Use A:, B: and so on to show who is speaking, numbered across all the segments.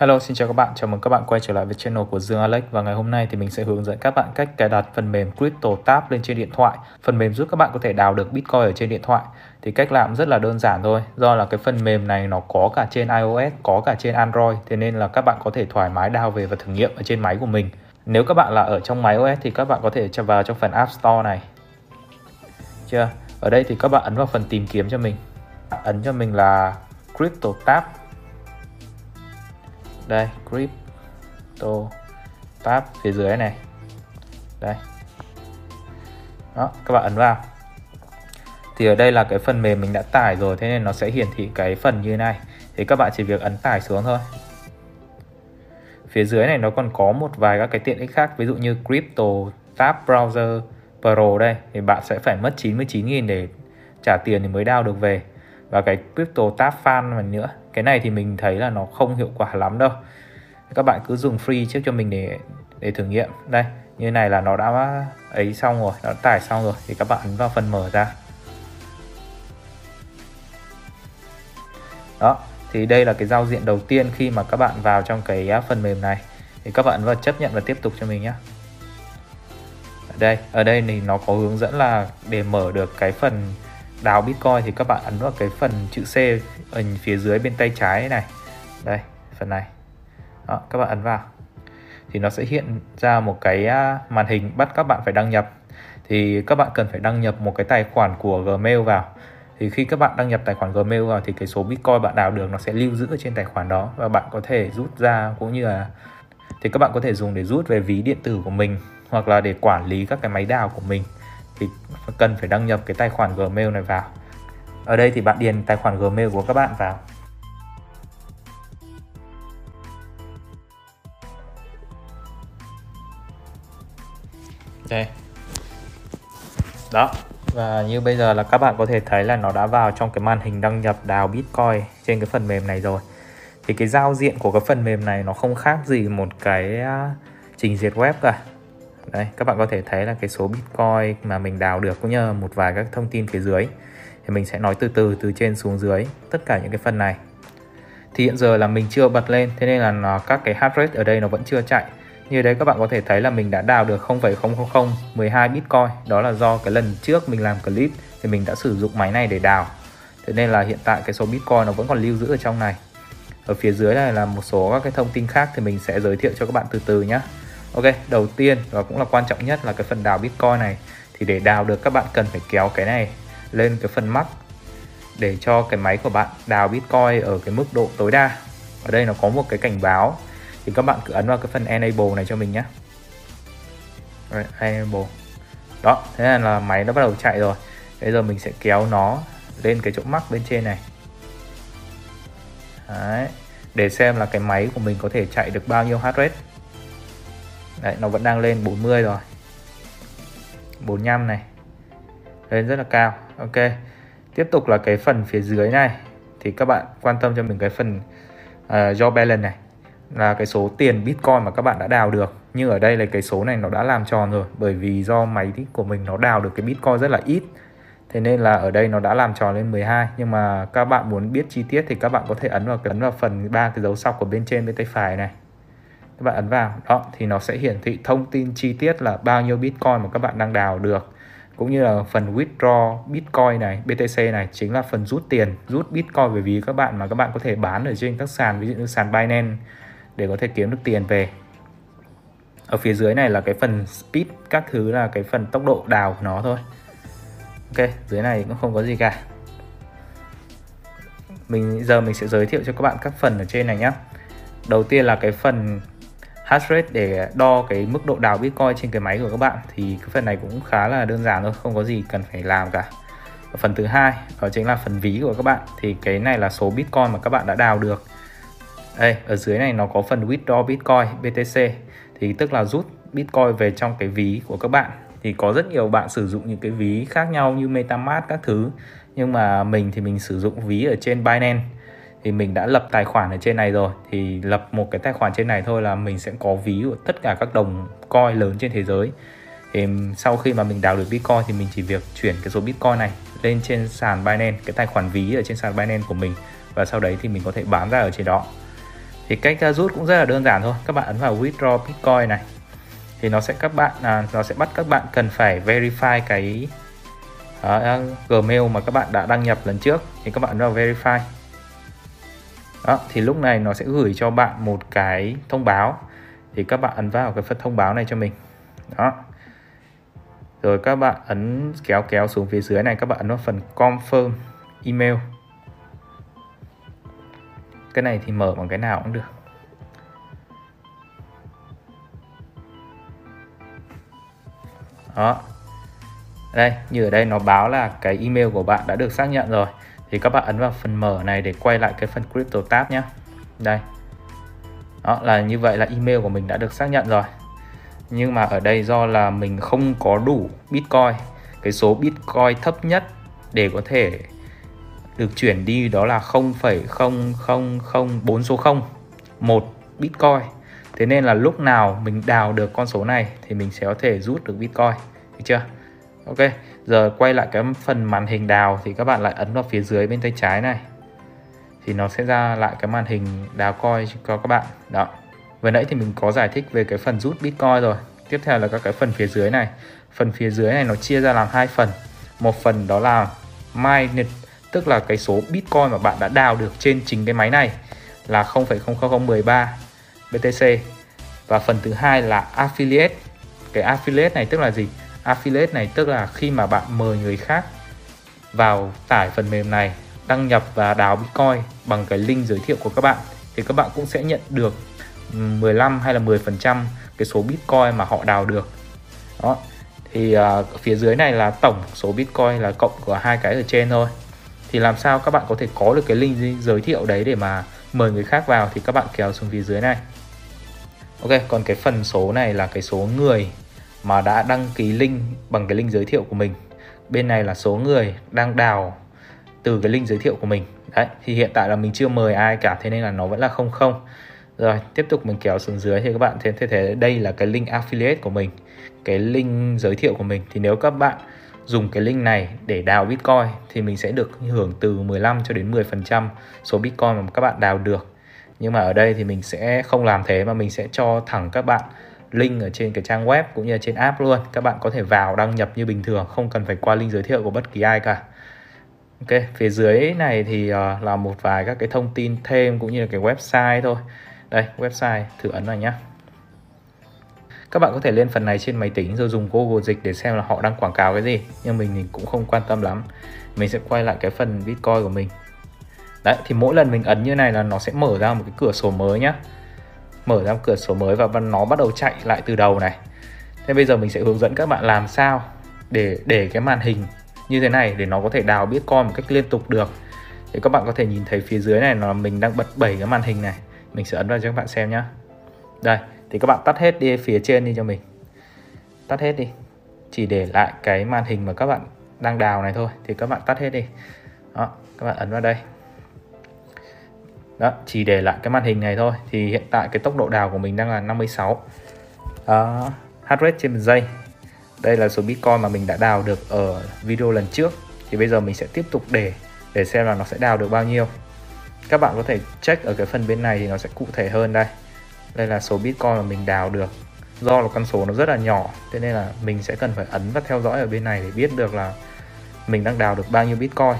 A: Hello, xin chào các bạn. Chào mừng các bạn quay trở lại với channel của Dương Alex và ngày hôm nay thì mình sẽ hướng dẫn các bạn cách cài đặt phần mềm CryptoTab lên trên điện thoại. Phần mềm giúp các bạn có thể đào được Bitcoin ở trên điện thoại. Thì cách làm rất là đơn giản thôi. Do là cái phần mềm này nó có cả trên iOS, có cả trên Android, thế nên là các bạn có thể thoải mái đào về và thử nghiệm ở trên máy của mình. Nếu các bạn là ở trong máy OS thì các bạn có thể vào trong phần App Store này. Chưa? Ở đây thì các bạn ấn vào phần tìm kiếm cho mình. Ấn cho mình là CryptoTab đây, crypto, tab phía dưới này. Đây. Đó, các bạn ấn vào. Thì ở đây là cái phần mềm mình đã tải rồi, thế nên nó sẽ hiển thị cái phần như thế này. Thì các bạn chỉ việc ấn tải xuống thôi. Phía dưới này nó còn có một vài các cái tiện ích khác, ví dụ như crypto, tab browser pro đây. Thì bạn sẽ phải mất 99.000 để trả tiền thì mới đao được về. Và cái crypto tab fan mà nữa cái này thì mình thấy là nó không hiệu quả lắm đâu. Các bạn cứ dùng free trước cho mình để để thử nghiệm. Đây, như này là nó đã ấy xong rồi, nó tải xong rồi, thì các bạn ấn vào phần mở ra. Đó, thì đây là cái giao diện đầu tiên khi mà các bạn vào trong cái phần mềm này. Thì các bạn vào chấp nhận và tiếp tục cho mình nhé ở đây ở đây thì nó có hướng dẫn là để mở được cái phần đào Bitcoin thì các bạn ấn vào cái phần chữ C ở phía dưới bên tay trái này. Đây phần này. Đó, các bạn ấn vào. Thì nó sẽ hiện ra một cái à, màn hình bắt các bạn phải đăng nhập. Thì các bạn cần phải đăng nhập một cái tài khoản của Gmail vào. Thì khi các bạn đăng nhập tài khoản Gmail vào thì cái số Bitcoin bạn đào được nó sẽ lưu giữ ở trên tài khoản đó và bạn có thể rút ra cũng như là thì các bạn có thể dùng để rút về ví điện tử của mình hoặc là để quản lý các cái máy đào của mình thì cần phải đăng nhập cái tài khoản Gmail này vào. Ở đây thì bạn điền tài khoản Gmail của các bạn vào. Đây. Đó. Và như bây giờ là các bạn có thể thấy là nó đã vào trong cái màn hình đăng nhập đào Bitcoin trên cái phần mềm này rồi. Thì cái giao diện của cái phần mềm này nó không khác gì một cái à, trình duyệt web cả đây các bạn có thể thấy là cái số bitcoin mà mình đào được cũng như một vài các thông tin phía dưới. Thì mình sẽ nói từ từ từ trên xuống dưới tất cả những cái phần này. Thì hiện giờ là mình chưa bật lên thế nên là nó, các cái hash rate ở đây nó vẫn chưa chạy. Như đấy các bạn có thể thấy là mình đã đào được 0,00012 bitcoin. Đó là do cái lần trước mình làm clip thì mình đã sử dụng máy này để đào. Thế nên là hiện tại cái số bitcoin nó vẫn còn lưu giữ ở trong này. Ở phía dưới này là một số các cái thông tin khác thì mình sẽ giới thiệu cho các bạn từ từ nhé Ok, đầu tiên và cũng là quan trọng nhất là cái phần đào Bitcoin này thì để đào được các bạn cần phải kéo cái này lên cái phần mắc để cho cái máy của bạn đào Bitcoin ở cái mức độ tối đa. Ở đây nó có một cái cảnh báo thì các bạn cứ ấn vào cái phần enable này cho mình nhé. Enable. Đó, thế là máy nó bắt đầu chạy rồi. Bây giờ mình sẽ kéo nó lên cái chỗ mắc bên trên này. Đấy, để xem là cái máy của mình có thể chạy được bao nhiêu hash rate. Đấy, nó vẫn đang lên 40 rồi. 45 này. Lên rất là cao. Ok. Tiếp tục là cái phần phía dưới này. Thì các bạn quan tâm cho mình cái phần ờ, uh, Your balance này. Là cái số tiền Bitcoin mà các bạn đã đào được. Nhưng ở đây là cái số này nó đã làm tròn rồi. Bởi vì do máy của mình nó đào được cái Bitcoin rất là ít. Thế nên là ở đây nó đã làm tròn lên 12 Nhưng mà các bạn muốn biết chi tiết thì các bạn có thể ấn vào ấn vào phần ba cái dấu sọc của bên trên bên tay phải này các bạn ấn vào. Đó, thì nó sẽ hiển thị thông tin chi tiết là bao nhiêu bitcoin mà các bạn đang đào được. Cũng như là phần withdraw bitcoin này BTC này, chính là phần rút tiền, rút bitcoin về ví các bạn mà các bạn có thể bán ở trên các sàn, ví dụ như sàn Binance để có thể kiếm được tiền về. Ở phía dưới này là cái phần speed, các thứ là cái phần tốc độ đào của nó thôi. Ok, dưới này cũng không có gì cả. Mình, giờ mình sẽ giới thiệu cho các bạn các phần ở trên này nhé đầu tiên là cái phần hash rate để đo cái mức độ đào Bitcoin trên cái máy của các bạn thì cái phần này cũng khá là đơn giản thôi, không có gì cần phải làm cả. Và phần thứ hai đó chính là phần ví của các bạn thì cái này là số Bitcoin mà các bạn đã đào được. Đây, ở dưới này nó có phần withdraw Bitcoin BTC thì tức là rút Bitcoin về trong cái ví của các bạn. Thì có rất nhiều bạn sử dụng những cái ví khác nhau như MetaMask các thứ nhưng mà mình thì mình sử dụng ví ở trên Binance thì mình đã lập tài khoản ở trên này rồi. Thì lập một cái tài khoản trên này thôi là mình sẽ có ví của tất cả các đồng coin lớn trên thế giới. Thì sau khi mà mình đào được bitcoin thì mình chỉ việc chuyển cái số bitcoin này lên trên sàn Binance cái tài khoản ví ở trên sàn Binance của mình. Và sau đấy thì mình có thể bán ra ở trên đó. Thì cách à, rút cũng rất là đơn giản thôi. Các bạn ấn vào withdraw bitcoin này. Thì nó sẽ các bạn à, nó sẽ bắt các bạn cần phải verify cái uh, Gmail mà các bạn đã đăng nhập lần trước. Thì các bạn vào verify đó, thì lúc này nó sẽ gửi cho bạn một cái thông báo. Thì các bạn ấn vào cái phần thông báo này cho mình. Đó. Rồi các bạn ấn kéo kéo xuống phía dưới này, các bạn ấn vào phần confirm email. Cái này thì mở bằng cái nào cũng được. Đó. Đây, như ở đây nó báo là cái email của bạn đã được xác nhận rồi thì các bạn ấn vào phần mở này để quay lại cái phần crypto tab nhé đây. Đó là như vậy là email của mình đã được xác nhận rồi. Nhưng mà ở đây do là mình không có đủ bitcoin cái số bitcoin thấp nhất để có thể được chuyển đi đó là 0,0004 số 0 một bitcoin. Thế nên là lúc nào mình đào được con số này thì mình sẽ có thể rút được bitcoin. Được chưa? Ok giờ quay lại cái phần màn hình đào thì các bạn lại ấn vào phía dưới bên tay trái này. Thì nó sẽ ra lại cái màn hình đào coin cho các bạn. Đó. Vừa nãy thì mình có giải thích về cái phần rút bitcoin rồi. Tiếp theo là các cái phần phía dưới này. Phần phía dưới này nó chia ra làm hai phần. Một phần đó là mined tức là cái số bitcoin mà bạn đã đào được trên chính cái máy này là 0,00013 BTC và phần thứ hai là affiliate. Cái affiliate này tức là gì? Affiliate này tức là khi mà bạn mời người khác vào tải phần mềm này đăng nhập và đào bitcoin bằng cái link giới thiệu của các bạn thì các bạn cũng sẽ nhận được 15 hay là 10% cái số bitcoin mà họ đào được. Đó thì uh, phía dưới này là tổng số bitcoin là cộng của hai cái ở trên thôi. Thì làm sao các bạn có thể có được cái link giới thiệu đấy để mà mời người khác vào thì các bạn kéo xuống phía dưới này. Ok còn cái phần số này là cái số người mà đã đăng ký link bằng cái link giới thiệu của mình. Bên này là số người đang đào từ cái link giới thiệu của mình. Đấy, thì hiện tại là mình chưa mời ai cả, thế nên là nó vẫn là không không. Rồi, tiếp tục mình kéo xuống dưới thì các bạn thấy thế đây là cái link affiliate của mình, cái link giới thiệu của mình. Thì nếu các bạn dùng cái link này để đào Bitcoin thì mình sẽ được hưởng từ 15 cho đến 10% số Bitcoin mà các bạn đào được. Nhưng mà ở đây thì mình sẽ không làm thế mà mình sẽ cho thẳng các bạn link ở trên cái trang web cũng như là trên app luôn. Các bạn có thể vào đăng nhập như bình thường, không cần phải qua link giới thiệu của bất kỳ ai cả. Ok, phía dưới này thì uh, là một vài các cái thông tin thêm cũng như là cái website thôi. Đây, website thử ấn vào nhé. Các bạn có thể lên phần này trên máy tính rồi dùng Google dịch để xem là họ đang quảng cáo cái gì Nhưng mình thì cũng không quan tâm lắm Mình sẽ quay lại cái phần Bitcoin của mình Đấy, thì mỗi lần mình ấn như này là nó sẽ mở ra một cái cửa sổ mới nhá Mở ra một cửa sổ mới và nó bắt đầu chạy lại từ đầu này. Thế bây giờ mình sẽ hướng dẫn các bạn làm sao để để cái màn hình như thế này để nó có thể đào Bitcoin một cách liên tục được. Thì các bạn có thể nhìn thấy phía dưới này là mình đang bật bảy cái màn hình này. Mình sẽ ấn vào cho các bạn xem nhé đây, thì các bạn tắt hết đi phía trên đi cho mình. Tắt hết đi. Chỉ để lại cái màn hình mà các bạn đang đào này thôi. Thì các bạn tắt hết đi. Đó, các bạn ấn vào đây đó chỉ để lại cái màn hình này thôi. Thì hiện tại cái tốc độ đào của mình đang là 56 đó, hash rate trên một giây. Đây là số bitcoin mà mình đã đào được ở video lần trước. Thì bây giờ mình sẽ tiếp tục để để xem là nó sẽ đào được bao nhiêu. Các bạn có thể check ở cái phần bên này thì nó sẽ cụ thể hơn đây. Đây là số bitcoin mà mình đào được. Do là con số nó rất là nhỏ thế nên là mình sẽ cần phải ấn và theo dõi ở bên này để biết được là mình đang đào được bao nhiêu bitcoin.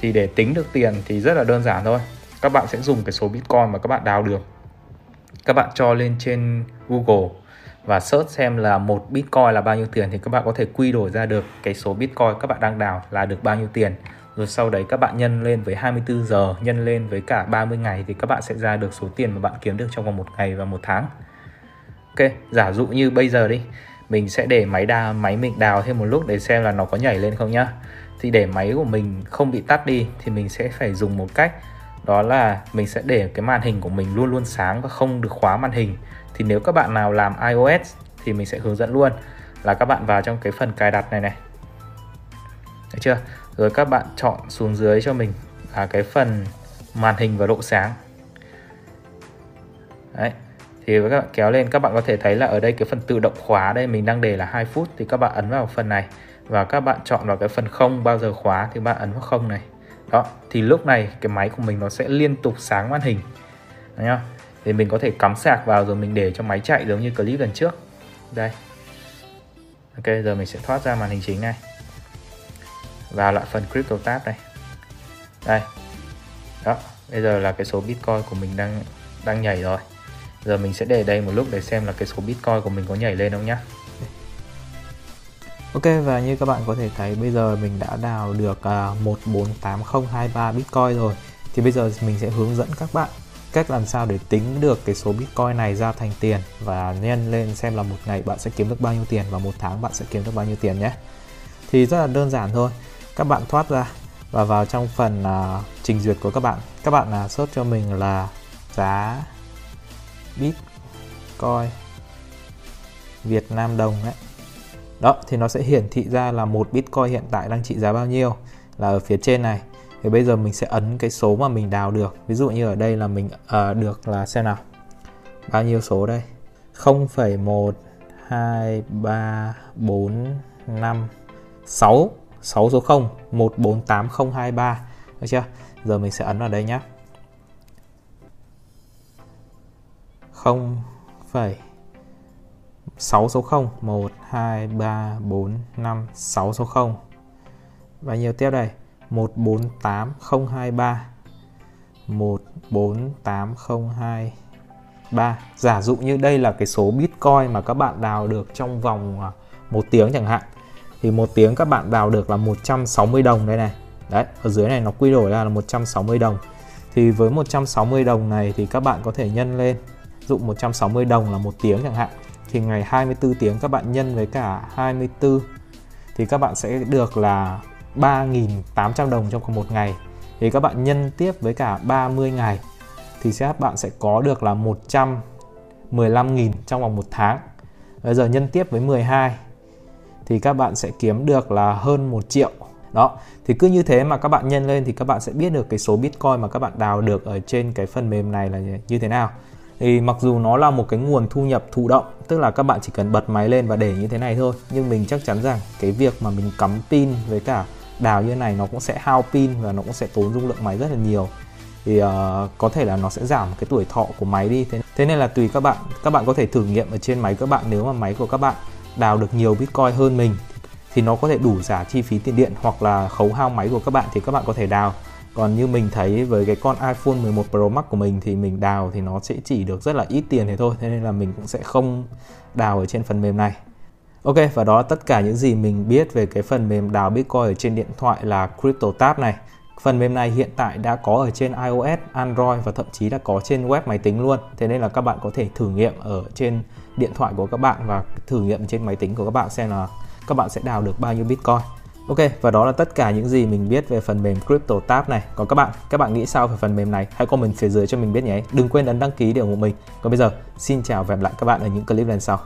A: Thì để tính được tiền thì rất là đơn giản thôi các bạn sẽ dùng cái số bitcoin mà các bạn đào được. Các bạn cho lên trên google và search xem là một bitcoin là bao nhiêu tiền thì các bạn có thể quy đổi ra được cái số bitcoin các bạn đang đào là được bao nhiêu tiền. Rồi sau đấy các bạn nhân lên với 24 giờ, nhân lên với cả 30 ngày thì các bạn sẽ ra được số tiền mà bạn kiếm được trong vòng một ngày và một tháng. Ok, giả dụ như bây giờ đi, mình sẽ để máy đào máy mình đào thêm một lúc để xem là nó có nhảy lên không nhá. Thì để máy của mình không bị tắt đi thì mình sẽ phải dùng một cách đó là mình sẽ để cái màn hình của mình luôn luôn sáng và không được khóa màn hình. Thì nếu các bạn nào làm iOS thì mình sẽ hướng dẫn luôn là các bạn vào trong cái phần cài đặt này này. Được chưa? Rồi các bạn chọn xuống dưới cho mình là cái phần màn hình và độ sáng. Đấy. Thì các bạn kéo lên, các bạn có thể thấy là ở đây cái phần tự động khóa đây mình đang để là 2 phút thì các bạn ấn vào phần này. Và các bạn chọn vào cái phần không bao giờ khóa thì bạn ấn vào không này đó, thì lúc này cái máy của mình nó sẽ liên tục sáng màn hình. Đấy nhá? thì mình có thể cắm sạc vào rồi mình để cho máy chạy giống như clip lần trước. Đây. Ok, giờ mình sẽ thoát ra màn hình chính này. Vào lại phần crypto tab này đây. Đó, bây giờ là cái số bitcoin của mình đang đang nhảy rồi. Giờ mình sẽ để đây một lúc để xem là cái số bitcoin của mình có nhảy lên không nhá. Ok và như các bạn có thể thấy bây giờ mình đã đào được à, uh, 148023 Bitcoin rồi Thì bây giờ mình sẽ hướng dẫn các bạn cách làm sao để tính được cái số Bitcoin này ra thành tiền và nhân lên xem là một ngày bạn sẽ kiếm được bao nhiêu tiền và một tháng bạn sẽ kiếm được bao nhiêu tiền nhé. Thì rất là đơn giản thôi. Các bạn thoát ra và vào trong phần uh, trình duyệt của các bạn. Các bạn uh, search cho mình là giá Bitcoin Việt Nam đồng đấy. Đó thì nó sẽ hiển thị ra là một Bitcoin hiện tại đang trị giá bao nhiêu là ở phía trên này. Thì bây giờ mình sẽ ấn cái số mà mình đào được. Ví dụ như ở đây là mình uh, được là xem nào. Bao nhiêu số đây? 0,1 2 3 4 5 6 6 số 0 148023 được chưa? Giờ mình sẽ ấn vào đây nhé 0, 6 số 0 1 2 3 4 5 6 số 0 và nhiều tiếp đây? 148023 148023 giả dụ như đây là cái số bitcoin mà các bạn đào được trong vòng à, một tiếng chẳng hạn, thì một tiếng các bạn đào được là 160 đồng đây này. Đấy, ở dưới này nó quy đổi ra là 160 đồng. Thì với 160 đồng này thì các bạn có thể nhân lên. Dụ 160 đồng là một tiếng chẳng hạn thì ngày 24 tiếng các bạn nhân với cả 24 thì các bạn sẽ được là 3.800 đồng trong một ngày. Thì các bạn nhân tiếp với cả 30 ngày, thì sẽ, bạn sẽ có được là 115.000 trong vòng một tháng. Bây giờ nhân tiếp với 12 thì các bạn sẽ kiếm được là hơn 1 triệu. Đó, thì cứ như thế mà các bạn nhân lên thì các bạn sẽ biết được cái số bitcoin mà các bạn đào được ở trên cái phần mềm này là như thế nào thì mặc dù nó là một cái nguồn thu nhập thụ động tức là các bạn chỉ cần bật máy lên và để như thế này thôi nhưng mình chắc chắn rằng cái việc mà mình cắm pin với cả đào như thế này nó cũng sẽ hao pin và nó cũng sẽ tốn dung lượng máy rất là nhiều. Thì uh, có thể là nó sẽ giảm cái tuổi thọ của máy đi. Thế, thế nên là tùy các bạn các bạn có thể thử nghiệm ở trên máy các bạn. Nếu mà máy của các bạn đào được nhiều bitcoin hơn mình thì nó có thể đủ trả chi phí tiền điện hoặc là khấu hao máy của các bạn thì các bạn có thể đào còn như mình thấy với cái con iPhone 11 Pro Max của mình thì mình đào thì nó sẽ chỉ được rất là ít tiền thế thôi thế nên là mình cũng sẽ không đào ở trên phần mềm này Ok và đó là tất cả những gì mình biết về cái phần mềm đào Bitcoin ở trên điện thoại là CryptoTab này Phần mềm này hiện tại đã có ở trên iOS, Android và thậm chí là có trên web máy tính luôn. Thế nên là các bạn có thể thử nghiệm ở trên điện thoại của các bạn và thử nghiệm trên máy tính của các bạn xem là các bạn sẽ đào được bao nhiêu Bitcoin. Ok, và đó là tất cả những gì mình biết về phần mềm CryptoTab này. Còn các bạn, các bạn nghĩ sao về phần mềm này? Hãy comment phía dưới cho mình biết nhé. Đừng quên ấn đăng ký để ủng hộ mình. Còn bây giờ, xin chào và hẹn lại các bạn ở những clip lần sau.